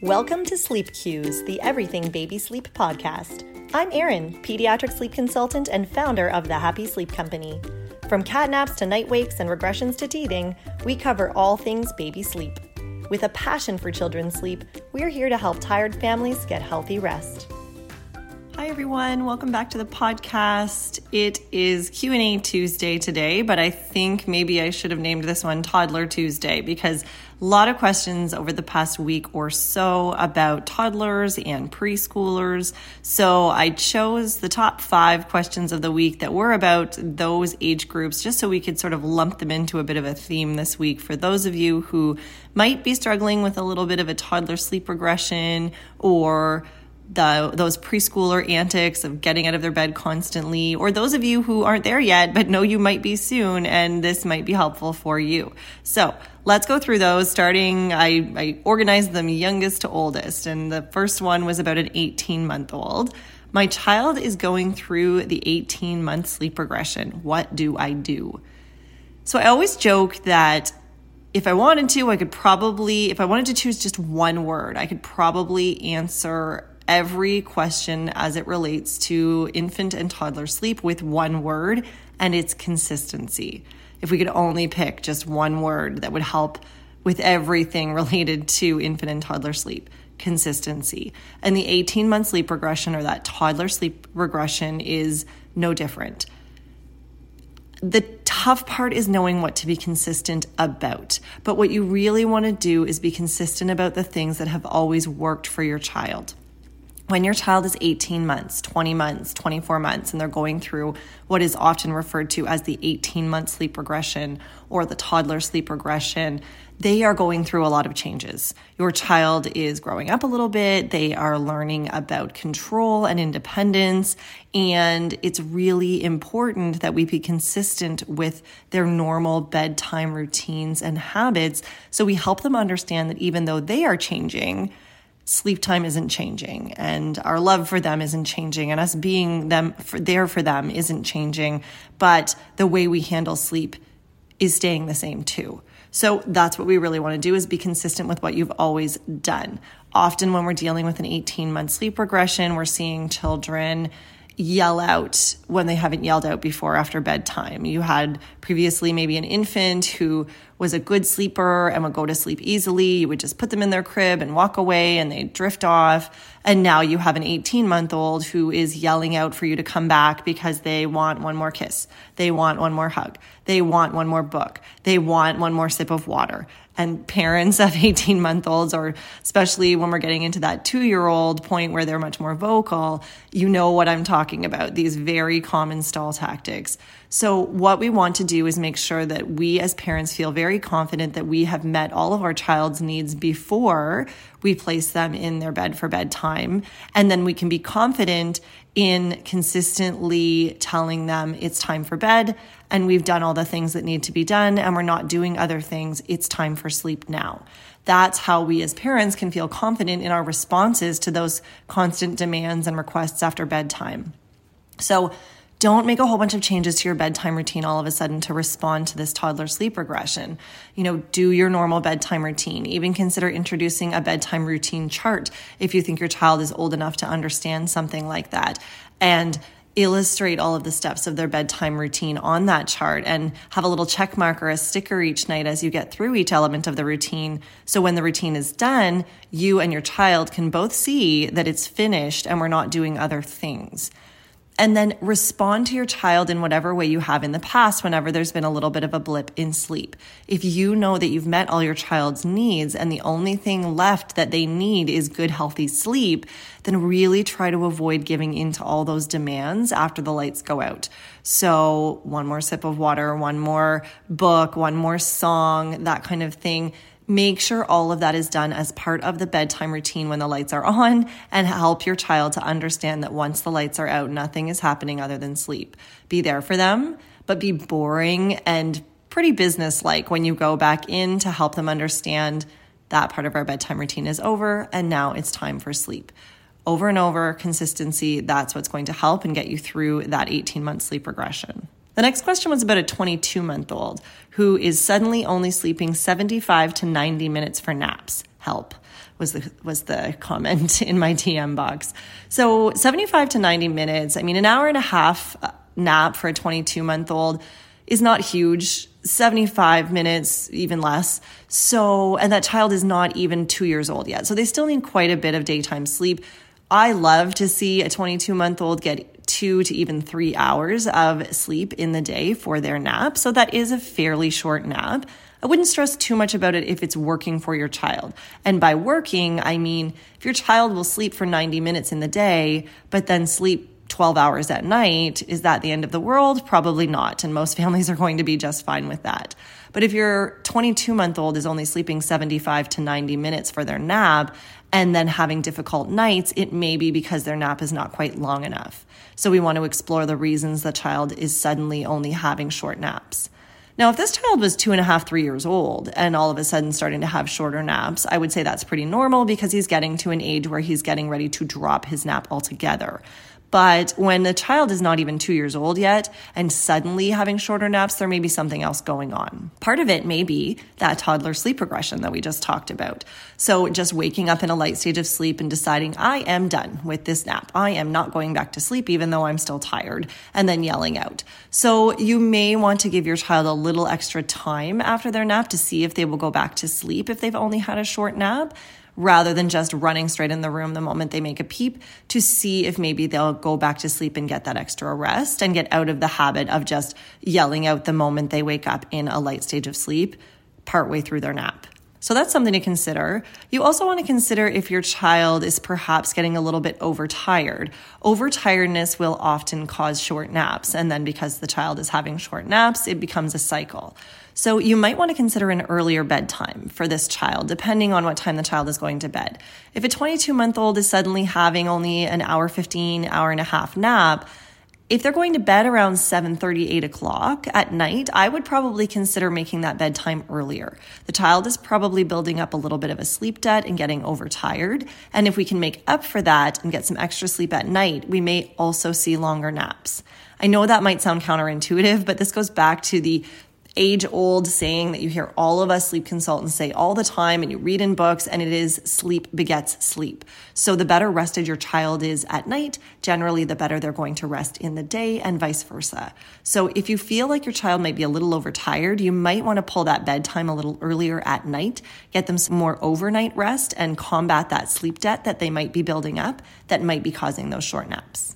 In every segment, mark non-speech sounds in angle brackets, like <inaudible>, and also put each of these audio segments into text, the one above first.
Welcome to Sleep Cues, the Everything Baby Sleep podcast. I'm Erin, pediatric sleep consultant and founder of the Happy Sleep Company. From catnaps to night wakes and regressions to teething, we cover all things baby sleep. With a passion for children's sleep, we're here to help tired families get healthy rest. Everyone, welcome back to the podcast. It is Q&A Tuesday today, but I think maybe I should have named this one Toddler Tuesday because a lot of questions over the past week or so about toddlers and preschoolers. So I chose the top 5 questions of the week that were about those age groups just so we could sort of lump them into a bit of a theme this week for those of you who might be struggling with a little bit of a toddler sleep regression or the those preschooler antics of getting out of their bed constantly, or those of you who aren't there yet but know you might be soon, and this might be helpful for you. So let's go through those. Starting, I, I organized them youngest to oldest, and the first one was about an 18 month old. My child is going through the 18 month sleep regression. What do I do? So I always joke that if I wanted to, I could probably, if I wanted to choose just one word, I could probably answer every question as it relates to infant and toddler sleep with one word, and it's consistency. If we could only pick just one word that would help with everything <laughs> related to infant and toddler sleep consistency. And the 18 month sleep regression or that toddler sleep regression is no different. The tough part is knowing what to be consistent about. But what you really want to do is be consistent about the things that have always worked for your child when your child is 18 months, 20 months, 24 months, and they're going through what is often referred to as the 18 month sleep regression or the toddler sleep regression, they are going through a lot of changes. Your child is growing up a little bit. They are learning about control and independence. And it's really important that we be consistent with their normal bedtime routines and habits. So we help them understand that even though they are changing, sleep time isn't changing and our love for them isn't changing and us being them for, there for them isn't changing but the way we handle sleep is staying the same too so that's what we really want to do is be consistent with what you've always done often when we're dealing with an 18 month sleep regression we're seeing children yell out when they haven't yelled out before after bedtime. You had previously maybe an infant who was a good sleeper and would go to sleep easily. You would just put them in their crib and walk away and they drift off. And now you have an 18 month old who is yelling out for you to come back because they want one more kiss. They want one more hug. They want one more book. They want one more sip of water and parents of <laughs> 18 month olds, or especially when we're getting into that two year old point where they're much more vocal, you know what I'm talking about, these very common stall tactics. So, what we want to do is make sure that we as parents feel very confident that we have met all of our child's needs before we place them in their bed for bedtime. And then we can be confident in consistently telling them it's time for bed and we've done all the things that need to be done and we're not doing other things. It's time for sleep now. That's how we as parents can feel confident in our responses to those constant demands and requests after bedtime. So, don't make a whole bunch of changes to your bedtime routine all of a sudden to respond to this toddler sleep regression. You know, do your normal bedtime routine. Even consider introducing a bedtime routine chart if you think your child is old enough to understand something like that. And illustrate all of the steps of their bedtime routine on that chart and have a little check mark or a sticker each night as you get through each element of the routine. So when the routine is done, you and your child can both see that it's finished and we're not doing other things and then respond to your child in whatever way you have in the past whenever there's been a little bit of a blip in sleep. If you know that you've met all your child's needs and the only thing left that they need is good, healthy sleep, then really try to avoid giving in to all those demands after the lights go out. So one more sip of water, one more book, one more song, that kind of thing Make sure all of that is done as part of the bedtime routine when the lights are on and help your child to understand that once the lights are out, nothing is happening other than sleep. Be there for them, but be boring and pretty business-like when you go back in to help them understand that part of our bedtime routine is over and now it's time for sleep. Over and over, consistency, that's what's going to help and get you through that 18 month sleep regression. The next question was about a 22 month old who is suddenly only sleeping 75 to 90 minutes for naps. Help was the was the comment <laughs> in my DM box. So 75 to 90 minutes. I mean, an hour and a half uh, nap for a 22 month old is not huge. 75 minutes, even less. So, and that child is not even two years old yet. So they still need quite a bit of daytime sleep. I love to see a 22 month old get two to even three hours of sleep in the day for their nap. So that is a fairly short nap. I wouldn't stress too much about it if it's working for your child. And by working, I mean if your child will sleep for 90 minutes in the day, but then sleep 12 hours at night, is that the end of the world? Probably not. And most <laughs> families are going to be just fine with that. But if your 22 month old is only sleeping 75 to 90 minutes for their nap and then having difficult nights, it may be because their nap is not quite long enough. So we want to explore the reasons the child is suddenly only having short naps. Now, if this child was two and a half, three years old and all of a sudden starting to have shorter naps, I would say that's pretty normal because he's getting to an age where he's getting ready to drop his nap altogether. But when a child is not even two years old yet and suddenly having shorter naps, there may be something else going on. Part of it may be that toddler sleep regression that we just talked about. So just waking up in a light stage of sleep and deciding, I am done with this nap. I am not going back to sleep, even though I'm still tired, and then yelling out. So you may want to give your child a little extra time after their nap to see if they will go back to sleep if they've only had a short nap rather than just running straight in the room the moment they make a peep to see if maybe they'll go back to sleep and get that extra rest and get out of the habit of just yelling out the moment they wake up in a light stage of sleep partway through their nap. So that's something to consider. You also want to consider if your child is perhaps getting a little bit overtired. Overtiredness will often cause short naps. And then because the child is having short naps, it becomes a cycle. So you might want to consider an earlier bedtime for this child, depending on what time the child is going to bed. If a 22 month old is suddenly having only an hour 15, hour and a half nap, if they're going to bed around 7:30, 8 o'clock at night, I would probably consider making that bedtime earlier. The child is probably building up a little bit of a sleep debt and getting overtired. And if we can make up for that and get some extra sleep at night, we may also see longer naps. I know that might sound counterintuitive, but this goes back to the age old saying that you hear all of us sleep consultants say all the time and you read in books, and it is sleep begets sleep. So the better rested your child is at night, generally the better they're going to rest in the day and vice versa. So if you feel like your child might be a little overtired, you might want to pull that bedtime a little earlier at night, get them some more overnight rest and combat that sleep debt that they might be building up that might be causing those short naps.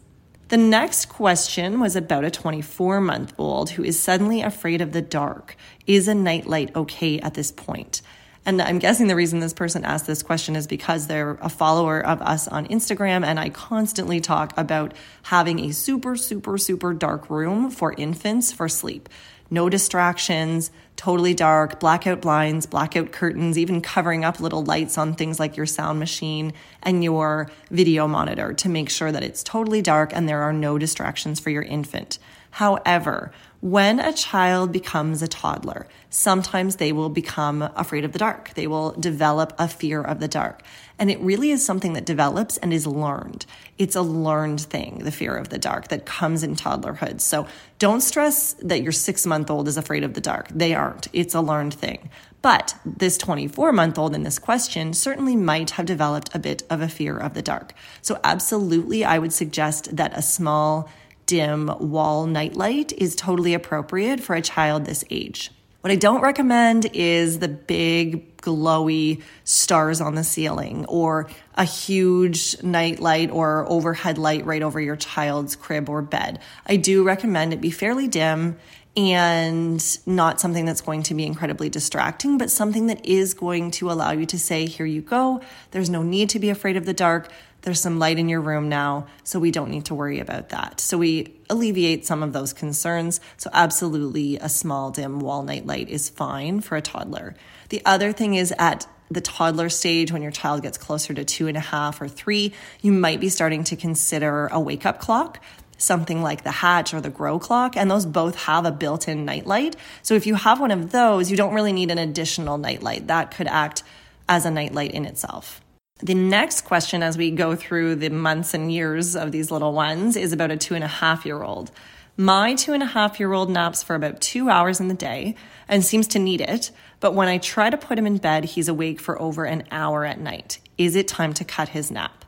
The next question was about a 24 month old who is suddenly afraid of the dark. Is a nightlight okay at this point? And I'm guessing the reason this person asked this question is because they're a follower of us on Instagram, and I constantly talk about having a super, super, super dark room for infants for sleep no distractions, totally dark, blackout blinds, blackout curtains, even covering up little lights on things like your sound machine and your video monitor to make sure that it's totally dark and there are no distractions for your infant. However, when a child becomes a toddler, sometimes they will become afraid of the dark. They will develop a fear of the dark. And it really is something that develops and is learned. It's a learned thing, the fear of the dark that comes in toddlerhood. So don't stress that your six month old is afraid of the dark. They aren't. It's a learned thing. But this 24 month old in this question certainly might have developed a bit of a fear of the dark. So, absolutely, I would suggest that a small dim wall nightlight is totally appropriate for a child this age. What I don't recommend is the big glowy stars on the ceiling or a huge nightlight or overhead light right over your child's crib or bed. I do recommend it be fairly dim and not something that's going to be incredibly distracting, but something that is going to allow you to say, Here you go. There's no need to be afraid of the dark. There's some light in your room now, so we don't need to worry about that. So we alleviate some of those concerns. So, absolutely, a small, dim wall night light is fine for a toddler. The other thing is at the toddler stage, when your child gets closer to two and a half or three, you might be starting to consider a wake up clock something like the Hatch or the Grow clock, and those both have a built in nightlight. So if you have one of those, you don't really need an additional nightlight. That could act as a nightlight in itself. The next question, as we go through the months and years of these little ones, is about a two and a half year old. My two and a half year old naps for about two hours in the day and seems to need it, but when I try to put him in bed, he's awake for over an hour at night. Is it time to cut his nap?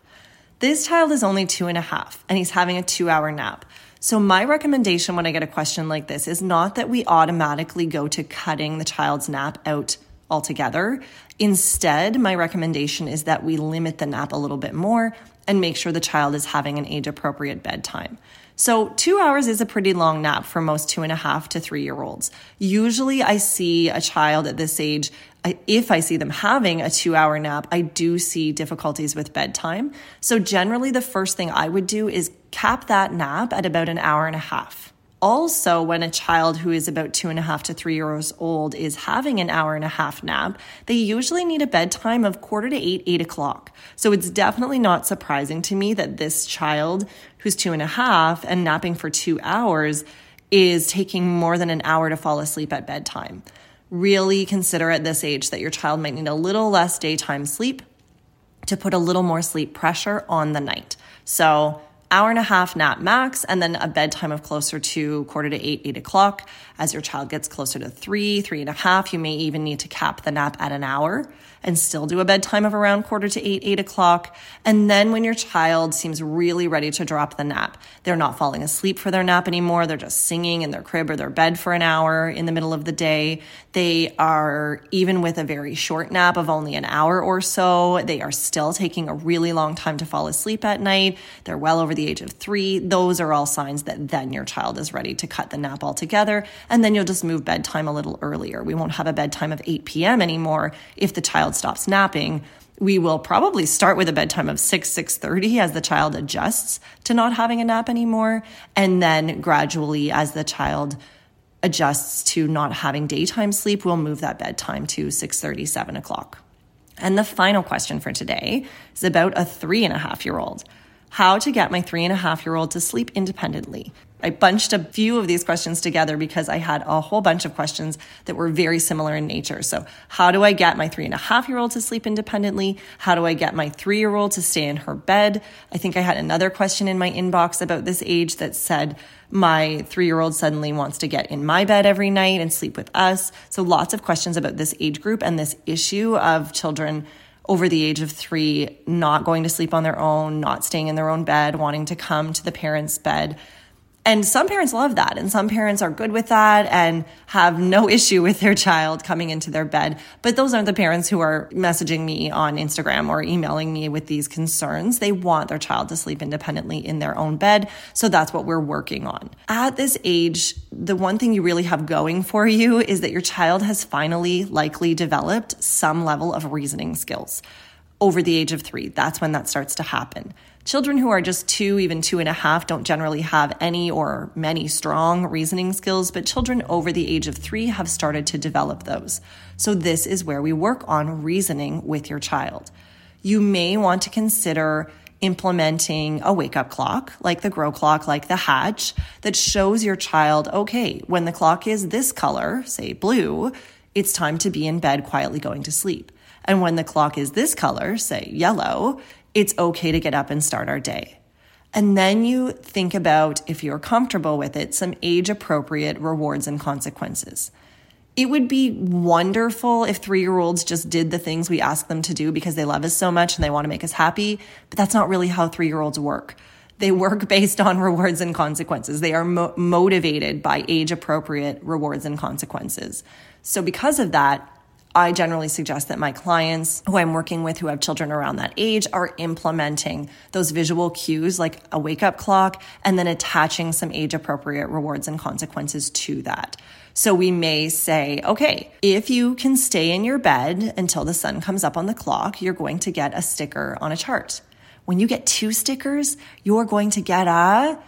This child is only two and a half and he's having a two hour nap. So, my recommendation when I get a question like this is not that we automatically go to cutting the child's nap out altogether. Instead, my recommendation is that we limit the nap a little bit more and make sure the child is having an age appropriate bedtime. So, two hours is a pretty long nap for most two and a half to three year olds. Usually, I see a child at this age, if I see them having a two hour nap, I do see difficulties with bedtime. So, generally, the first thing I would do is cap that nap at about an hour and a half also, when a child who is about two and a half to three years old is having an hour and a half nap, they usually need a bedtime of quarter to eight, eight o'clock. So it's definitely not surprising to me that this child who's two and a half and napping for two hours is taking more than an hour to fall asleep at bedtime. Really consider at this age that your child might need a little less daytime sleep to put a little more sleep pressure on the night. So hour and a half nap max, and then a bedtime of closer to quarter to eight, eight o'clock. As your child gets closer to three, three and a half, you may even need to cap the nap at an hour and still do a bedtime of around quarter to eight, eight o'clock. And then when your child seems really ready to drop the nap, they're not falling asleep for their nap anymore. They're just singing in their crib or their bed for an hour in the middle of the day. They are, even with a very short nap of only an hour or so, they are still taking a really long time to fall asleep at night. They're well over the age of three. Those are all signs that then your child is ready to cut the nap altogether. And then you'll just move bedtime a little earlier. We won't have a bedtime of 8 p.m. anymore if the child child stops napping, we will probably start with a bedtime of 6 6:30 as the child adjusts to not having a nap anymore and then gradually as the child adjusts to not having daytime sleep we'll move that bedtime to 6:30 7 o'clock. And the final question for today is about a three and a half year old. How to get my three and a half year old to sleep independently I bunched a few of these questions together because I had a whole bunch of questions that were very similar in nature. So, how do I get my three and a half year old to sleep independently? How do I get my three year old to stay in her bed? I think I had another question in my inbox about this age that said, my three year old suddenly wants to get in my bed every night and sleep with us. So, lots of questions about this age group and this issue of children over the age of three not going to sleep on their own, not staying in their own bed, wanting to come to the parents' bed. And some parents love that, and some parents are good with that and have no <laughs> issue with their child coming into their bed. But those aren't the parents who are messaging me on Instagram or emailing me with these concerns. They want their child to sleep independently in their own bed. So that's what we're working on. At this age, the one thing you really have going for you is that your child has finally likely developed some level of reasoning skills over the age of three. That's when that starts to happen. Children who are just two, even two and a half, don't generally have any or many strong reasoning skills, but children over the age of three have started to develop those. So, this is where we work on reasoning with your child. You may want to consider implementing a wake up clock, like the grow clock, like the hatch, that shows your child, okay, when the clock is this color, say blue, it's time to be in bed quietly going to sleep. And when the clock is this color, say yellow, it's okay to get up and start our day. And then you think about, if you're comfortable with it, some age appropriate rewards and consequences. It would be wonderful if three year olds just did the things we ask them to do because they love us so much and they want to make us happy. But that's not really how three year olds work. They work <laughs> based on rewards and consequences. They are mo- motivated by age appropriate rewards and consequences. So, because of that, I generally suggest that my clients who I'm working with who have children around that age are implementing those visual cues like a wake up clock and then attaching some age appropriate rewards and consequences to that. So we may say, okay, if you can stay in your bed until the sun comes up on the clock, you're going to get a sticker on a chart. When you get two stickers, you're going to get a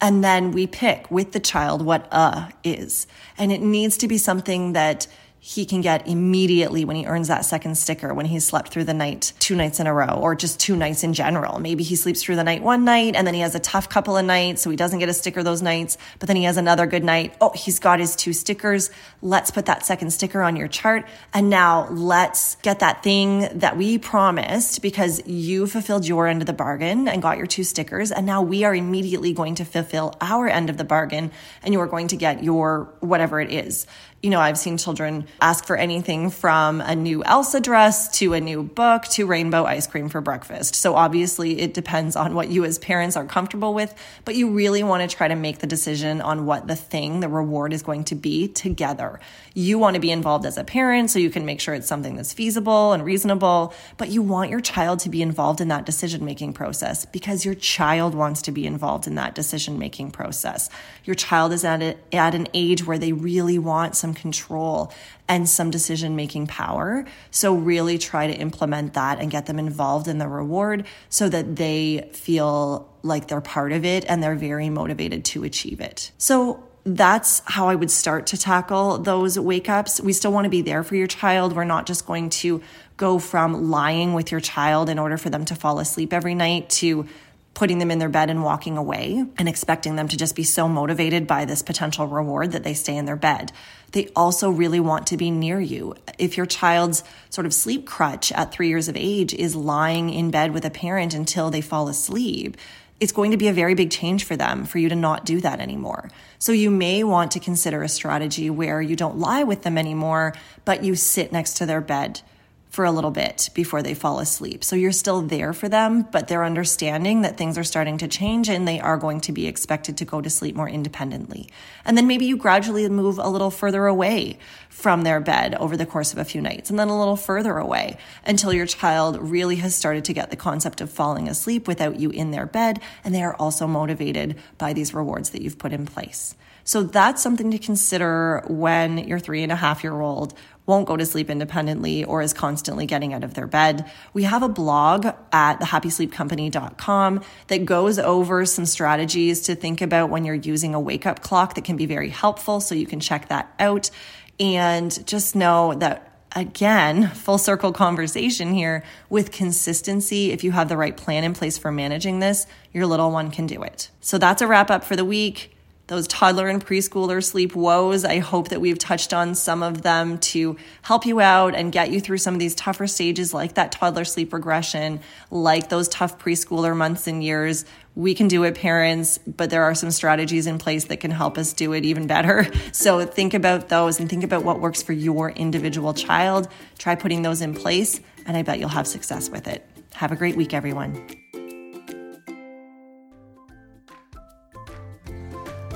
and then we pick with the child what a is. And it needs to be something that he can get immediately when he earns that second sticker when he's slept through the night two nights in a row or just two nights in general. Maybe he sleeps through the night one night and then he has a tough couple of nights, so he doesn't get a sticker those nights, but then he has another good night. Oh, he's got his two stickers. Let's put that second sticker on your chart. And now let's get that thing that we promised because you fulfilled your end of the bargain and got your two stickers. And now we are immediately going to fulfill our end of the bargain and you are going to get your whatever it is you know, I've seen children ask for anything from a new Elsa dress to a new book to rainbow ice cream for breakfast. So obviously it depends on what you as parents are comfortable with, but you really want to try to make the decision on what the thing, the reward is going to be together. You want to be involved as a parent so you can make sure it's something that's feasible and reasonable, but you want your child to be involved in that decision making process because your child wants to be involved in that decision making process. Your child is at, a, at an age where they really want some control and some decision making power. So, really try to implement that and get them involved in the reward so that they feel like they're part of it and they're very motivated to achieve it. So, that's how I would start to tackle those wake ups. We still want to be there for your child. We're not just going to go from lying with your child in order for them to fall asleep every night to putting them in their bed and walking away and expecting them to just be so motivated by this potential reward that they stay in their bed. They also really want to be near you. If your child's sort of sleep crutch at three years of age is lying in bed with a parent until they fall asleep, it's going to be a very big change for them for you to not do that anymore. So you may want to consider a strategy where you don't lie with them anymore, but you sit next to their bed for a little bit before they fall asleep. So you're still there for them, but they're understanding that things are starting to change and they are going to be expected to go to sleep more independently. And then maybe you gradually move a little further away from their bed over the course of a few nights and then a little further away until your child really has started to get the concept of falling asleep without you in their bed and they are also motivated by these rewards that you've put in place. So that's something to consider when your three and a half year old won't go to sleep independently or is constantly getting out of their bed. We have a blog at thehappysleepcompany.com that goes over some strategies to think about when you're using a wake up clock that can be very helpful. So you can check that out and just know that again, full circle conversation here with consistency. If you have the right plan in place for managing this, your little one can do it. So that's a wrap up for the week those toddler and preschooler sleep woes. I hope that we've touched on some of them to help you out and get you through some of these tougher stages, like that toddler sleep regression, like those tough preschooler months and years. We can do it, parents, but there are some strategies in place that can help us do it even better. <laughs> So think about those and think about what works for your individual child. Try putting those in place, and I bet you'll have success with it. Have a great week, everyone.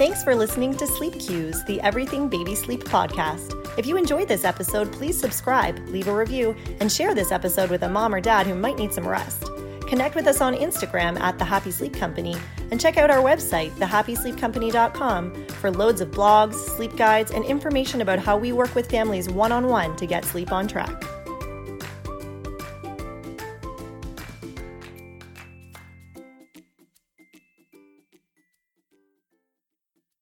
Thanks for listening to Sleep Cues, the Everything Baby Sleep podcast. If you enjoyed this episode, please subscribe, leave a review, and share this episode with a mom or dad who might need some rest. Connect with us on Instagram at The Happy Sleep Company and check out our website, thehappysleepcompany.com, for loads of blogs, sleep guides, and information about how we work with families one on one to get sleep on track.